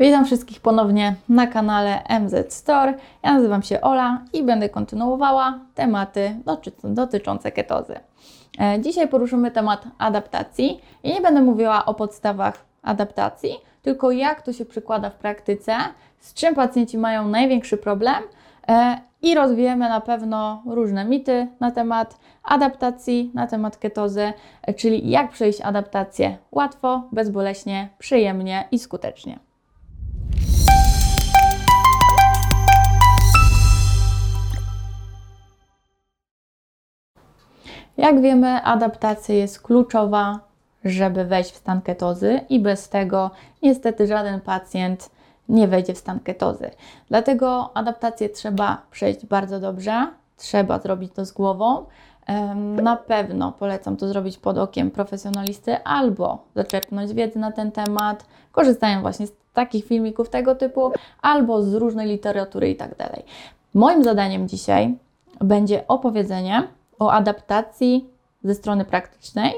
Witam wszystkich ponownie na kanale MZ Store. Ja nazywam się Ola i będę kontynuowała tematy dotyczące ketozy. E, dzisiaj poruszymy temat adaptacji i nie będę mówiła o podstawach adaptacji, tylko jak to się przykłada w praktyce, z czym pacjenci mają największy problem e, i rozwijemy na pewno różne mity na temat adaptacji, na temat ketozy, e, czyli jak przejść adaptację łatwo, bezboleśnie, przyjemnie i skutecznie. Jak wiemy, adaptacja jest kluczowa, żeby wejść w stan ketozy i bez tego niestety żaden pacjent nie wejdzie w stan ketozy. Dlatego adaptację trzeba przejść bardzo dobrze, trzeba zrobić to z głową. Na pewno polecam to zrobić pod okiem profesjonalisty albo zaczerpnąć wiedzy na ten temat, korzystając właśnie z takich filmików tego typu, albo z różnej literatury i tak dalej. Moim zadaniem dzisiaj będzie opowiedzenie o adaptacji ze strony praktycznej,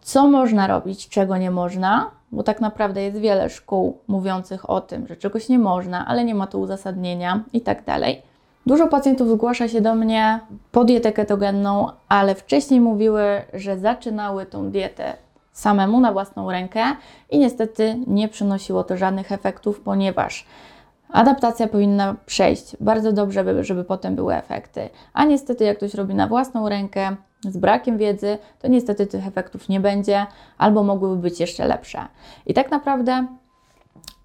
co można robić, czego nie można, bo tak naprawdę jest wiele szkół mówiących o tym, że czegoś nie można, ale nie ma tu uzasadnienia i tak dalej. Dużo pacjentów zgłasza się do mnie po dietę ketogenną, ale wcześniej mówiły, że zaczynały tą dietę samemu na własną rękę i niestety nie przynosiło to żadnych efektów, ponieważ Adaptacja powinna przejść bardzo dobrze, żeby, żeby potem były efekty. A niestety, jak ktoś robi na własną rękę, z brakiem wiedzy, to niestety tych efektów nie będzie, albo mogłyby być jeszcze lepsze. I tak naprawdę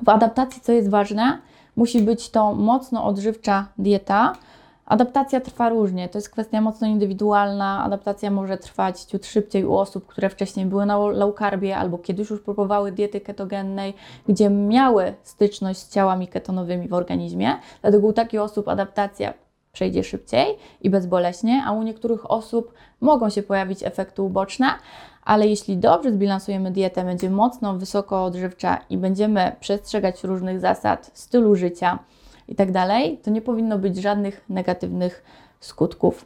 w adaptacji, co jest ważne, musi być to mocno odżywcza dieta, Adaptacja trwa różnie, to jest kwestia mocno indywidualna. Adaptacja może trwać ciut szybciej u osób, które wcześniej były na low carbie albo kiedyś już próbowały diety ketogennej, gdzie miały styczność z ciałami ketonowymi w organizmie. Dlatego u takich osób adaptacja przejdzie szybciej i bezboleśnie, a u niektórych osób mogą się pojawić efekty uboczne, ale jeśli dobrze zbilansujemy dietę, będzie mocno wysoko odżywcza i będziemy przestrzegać różnych zasad stylu życia, i tak dalej, to nie powinno być żadnych negatywnych skutków.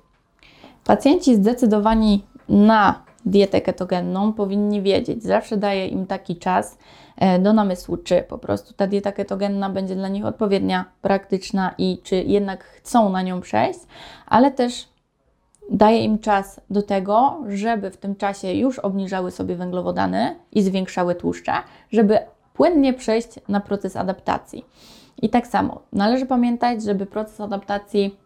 Pacjenci zdecydowani na dietę ketogenną powinni wiedzieć, zawsze daję im taki czas e, do namysłu, czy po prostu ta dieta ketogenna będzie dla nich odpowiednia, praktyczna i czy jednak chcą na nią przejść, ale też daję im czas do tego, żeby w tym czasie już obniżały sobie węglowodany i zwiększały tłuszcze, żeby płynnie przejść na proces adaptacji. I tak samo należy pamiętać, żeby proces adaptacji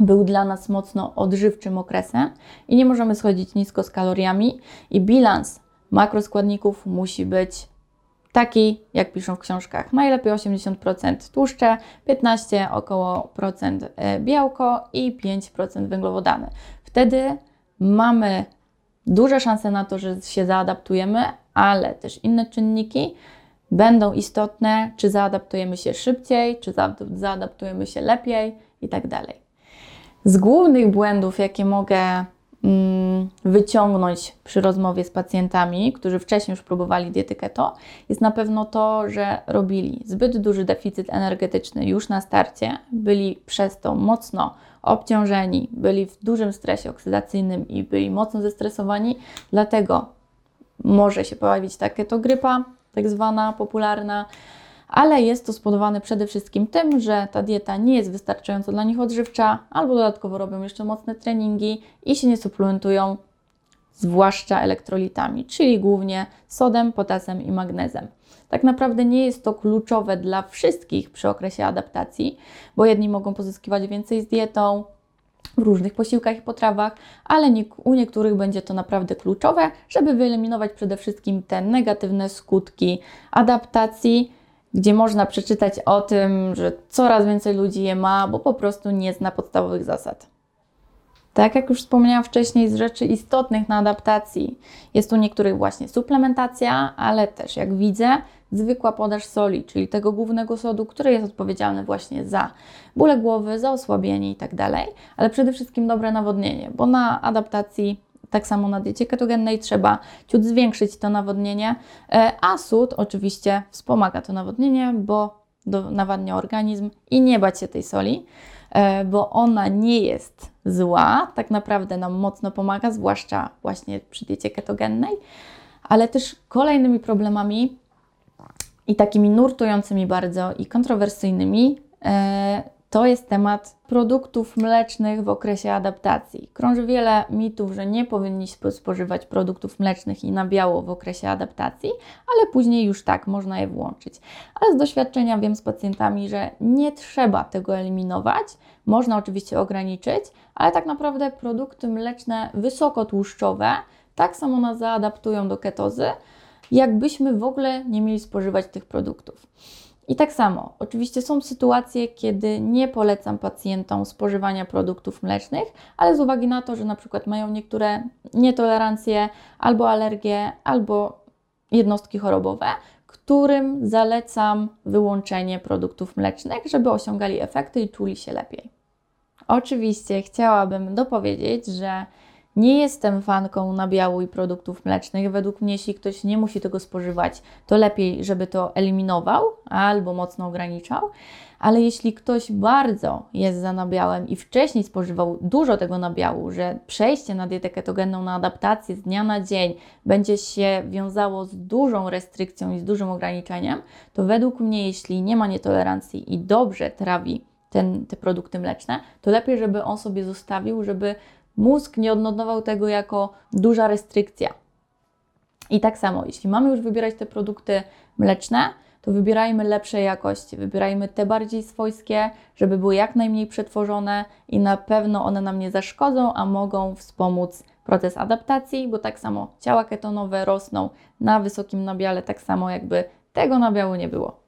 był dla nas mocno odżywczym okresem i nie możemy schodzić nisko z kaloriami i bilans makroskładników musi być taki, jak piszą w książkach. Najlepiej 80% tłuszcze, 15 około procent e, białko i 5% węglowodany. Wtedy mamy duże szanse na to, że się zaadaptujemy, ale też inne czynniki będą istotne, czy zaadaptujemy się szybciej, czy zaadaptujemy się lepiej i tak dalej. Z głównych błędów, jakie mogę mm, wyciągnąć przy rozmowie z pacjentami, którzy wcześniej już próbowali diety keto, jest na pewno to, że robili zbyt duży deficyt energetyczny już na starcie, byli przez to mocno obciążeni, byli w dużym stresie oksydacyjnym i byli mocno zestresowani, dlatego może się pojawić ta ketogrypa, tak zwana popularna, ale jest to spowodowane przede wszystkim tym, że ta dieta nie jest wystarczająco dla nich odżywcza, albo dodatkowo robią jeszcze mocne treningi i się nie suplementują, zwłaszcza elektrolitami, czyli głównie sodem, potasem i magnezem. Tak naprawdę nie jest to kluczowe dla wszystkich przy okresie adaptacji, bo jedni mogą pozyskiwać więcej z dietą, w różnych posiłkach i potrawach, ale u niektórych będzie to naprawdę kluczowe, żeby wyeliminować przede wszystkim te negatywne skutki adaptacji, gdzie można przeczytać o tym, że coraz więcej ludzi je ma, bo po prostu nie zna podstawowych zasad. Tak jak już wspomniałam wcześniej, z rzeczy istotnych na adaptacji jest u niektórych właśnie suplementacja, ale też jak widzę, zwykła podaż soli, czyli tego głównego sodu, który jest odpowiedzialny właśnie za bóle głowy, za osłabienie itd., tak ale przede wszystkim dobre nawodnienie, bo na adaptacji tak samo na diecie ketogennej trzeba ciut zwiększyć to nawodnienie, e, a sód oczywiście wspomaga to nawodnienie, bo nawadnia organizm i nie bać się tej soli. E, bo ona nie jest zła, tak naprawdę nam mocno pomaga, zwłaszcza właśnie przy diecie ketogennej, ale też kolejnymi problemami i takimi nurtującymi bardzo i kontrowersyjnymi e, to jest temat produktów mlecznych w okresie adaptacji. Krąży wiele mitów, że nie powinniśmy spożywać produktów mlecznych i na biało w okresie adaptacji, ale później już tak można je włączyć. Ale z doświadczenia wiem z pacjentami, że nie trzeba tego eliminować. Można oczywiście ograniczyć, ale tak naprawdę produkty mleczne wysokotłuszczowe tak samo nas zaadaptują do ketozy, jakbyśmy w ogóle nie mieli spożywać tych produktów. I tak samo, oczywiście są sytuacje, kiedy nie polecam pacjentom spożywania produktów mlecznych, ale z uwagi na to, że na przykład mają niektóre nietolerancje albo alergie, albo jednostki chorobowe, którym zalecam wyłączenie produktów mlecznych, żeby osiągali efekty i czuli się lepiej. Oczywiście chciałabym dopowiedzieć, że nie jestem fanką nabiału i produktów mlecznych. Według mnie, jeśli ktoś nie musi tego spożywać, to lepiej, żeby to eliminował albo mocno ograniczał. Ale jeśli ktoś bardzo jest za nabiałem i wcześniej spożywał dużo tego nabiału, że przejście na dietę ketogenną, na adaptację z dnia na dzień będzie się wiązało z dużą restrykcją i z dużym ograniczeniem, to według mnie, jeśli nie ma nietolerancji i dobrze trawi ten, te produkty mleczne, to lepiej, żeby on sobie zostawił, żeby mózg nie odnotował tego jako duża restrykcja. I tak samo, jeśli mamy już wybierać te produkty mleczne, to wybierajmy lepszej jakości, wybierajmy te bardziej swojskie, żeby były jak najmniej przetworzone i na pewno one nam nie zaszkodzą, a mogą wspomóc proces adaptacji, bo tak samo ciała ketonowe rosną na wysokim nabiale, tak samo jakby tego nabiału nie było.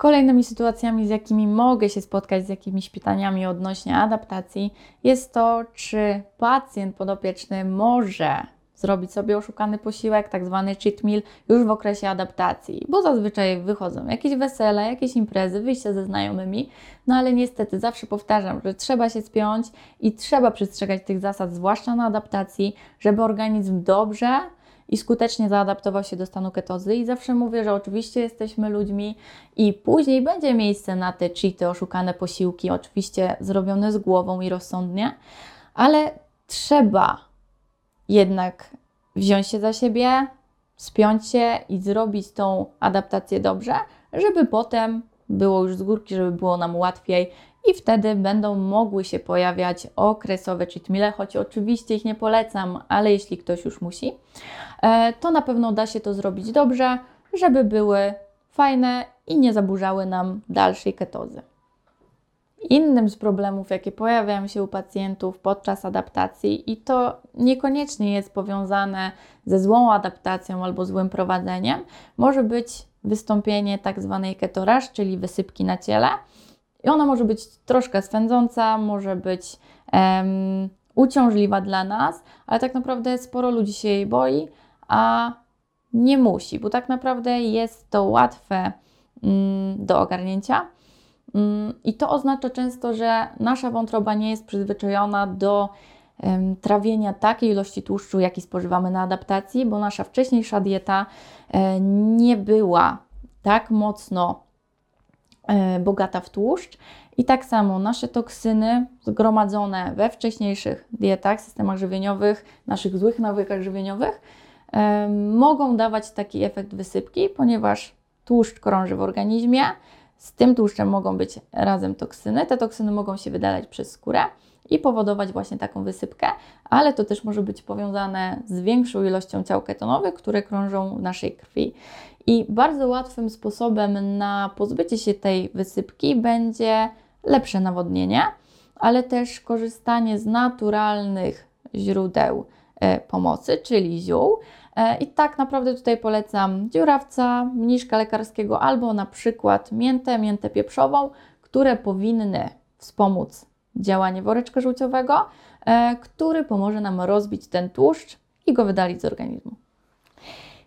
Kolejnymi sytuacjami, z jakimi mogę się spotkać, z jakimiś pytaniami odnośnie adaptacji, jest to, czy pacjent podopieczny może zrobić sobie oszukany posiłek, tak zwany cheat meal, już w okresie adaptacji, bo zazwyczaj wychodzą jakieś wesele, jakieś imprezy, wyjścia ze znajomymi, no ale niestety zawsze powtarzam, że trzeba się spiąć i trzeba przestrzegać tych zasad, zwłaszcza na adaptacji, żeby organizm dobrze i skutecznie zaadaptował się do stanu ketozy. I zawsze mówię, że oczywiście jesteśmy ludźmi i później będzie miejsce na te cheaty, oszukane posiłki, oczywiście zrobione z głową i rozsądnie, ale trzeba jednak wziąć się za siebie, spiąć się i zrobić tą adaptację dobrze, żeby potem było już z górki, żeby było nam łatwiej i wtedy będą mogły się pojawiać okresowe cheat meale, choć oczywiście ich nie polecam, ale jeśli ktoś już musi, e, to na pewno da się to zrobić dobrze, żeby były fajne i nie zaburzały nam dalszej ketozy. Innym z problemów, jakie pojawiają się u pacjentów podczas adaptacji, i to niekoniecznie jest powiązane ze złą adaptacją albo złym prowadzeniem, może być wystąpienie tak zwanej ketoraż, czyli wysypki na ciele, i ona może być troszkę swędząca, może być um, uciążliwa dla nas, ale tak naprawdę sporo ludzi się jej boi, a nie musi, bo tak naprawdę jest to łatwe um, do ogarnięcia. Um, I to oznacza często, że nasza wątroba nie jest przyzwyczajona do trawienia takiej ilości tłuszczu, jaki spożywamy na adaptacji, bo nasza wcześniejsza dieta e, nie była tak mocno bogata w tłuszcz. I tak samo nasze toksyny zgromadzone we wcześniejszych dietach, systemach żywieniowych, naszych złych nawykach żywieniowych, e, mogą dawać taki efekt wysypki, ponieważ tłuszcz krąży w organizmie. Z tym tłuszczem mogą być razem toksyny. Te toksyny mogą się wydalać przez skórę i powodować właśnie taką wysypkę, ale to też może być powiązane z większą ilością ciał ketonowych, które krążą w naszej krwi. I bardzo łatwym sposobem na pozbycie się tej wysypki będzie lepsze nawodnienie, ale też korzystanie z naturalnych źródeł e, pomocy, czyli ziół. E, I tak naprawdę tutaj polecam dziurawca, mniszka lekarskiego albo na przykład miętę, miętę pieprzową, które powinny wspomóc działanie woreczka żółciowego, e, który pomoże nam rozbić ten tłuszcz i go wydalić z organizmu.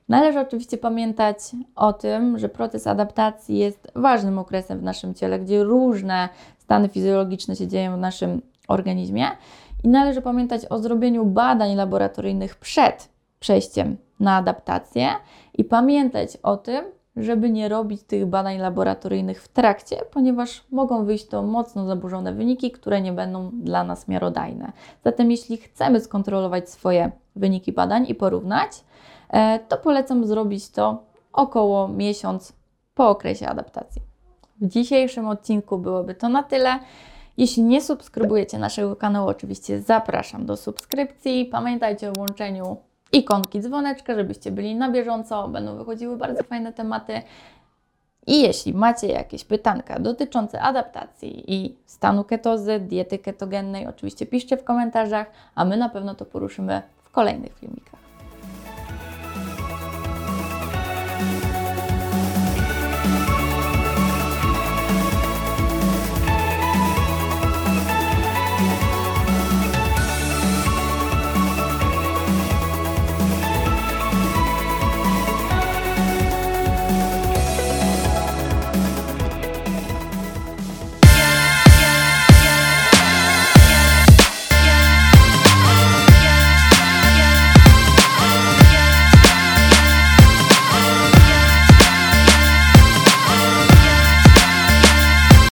Należy oczywiście pamiętać o tym, że proces adaptacji jest ważnym okresem w naszym ciele, gdzie różne stany fizjologiczne się dzieją w naszym organizmie i należy pamiętać o zrobieniu badań laboratoryjnych przed przejściem na adaptację i pamiętać o tym, żeby nie robić tych badań laboratoryjnych w trakcie, ponieważ mogą wyjść to mocno zaburzone wyniki, które nie będą dla nas miarodajne. Zatem, jeśli chcemy skontrolować swoje wyniki badań i porównać, E, to polecam zrobić to około miesiąc po okresie adaptacji. W dzisiejszym odcinku byłoby to na tyle. Jeśli nie subskrybujecie naszego kanału, oczywiście zapraszam do subskrypcji. Pamiętajcie o włączeniu ikonki dzwoneczka, żebyście byli na bieżąco. Będą wychodziły bardzo fajne tematy. I jeśli macie jakieś pytanka dotyczące adaptacji i stanu ketozy, diety ketogennej, oczywiście piszcie w komentarzach, a my na pewno to poruszymy w kolejnych filmikach.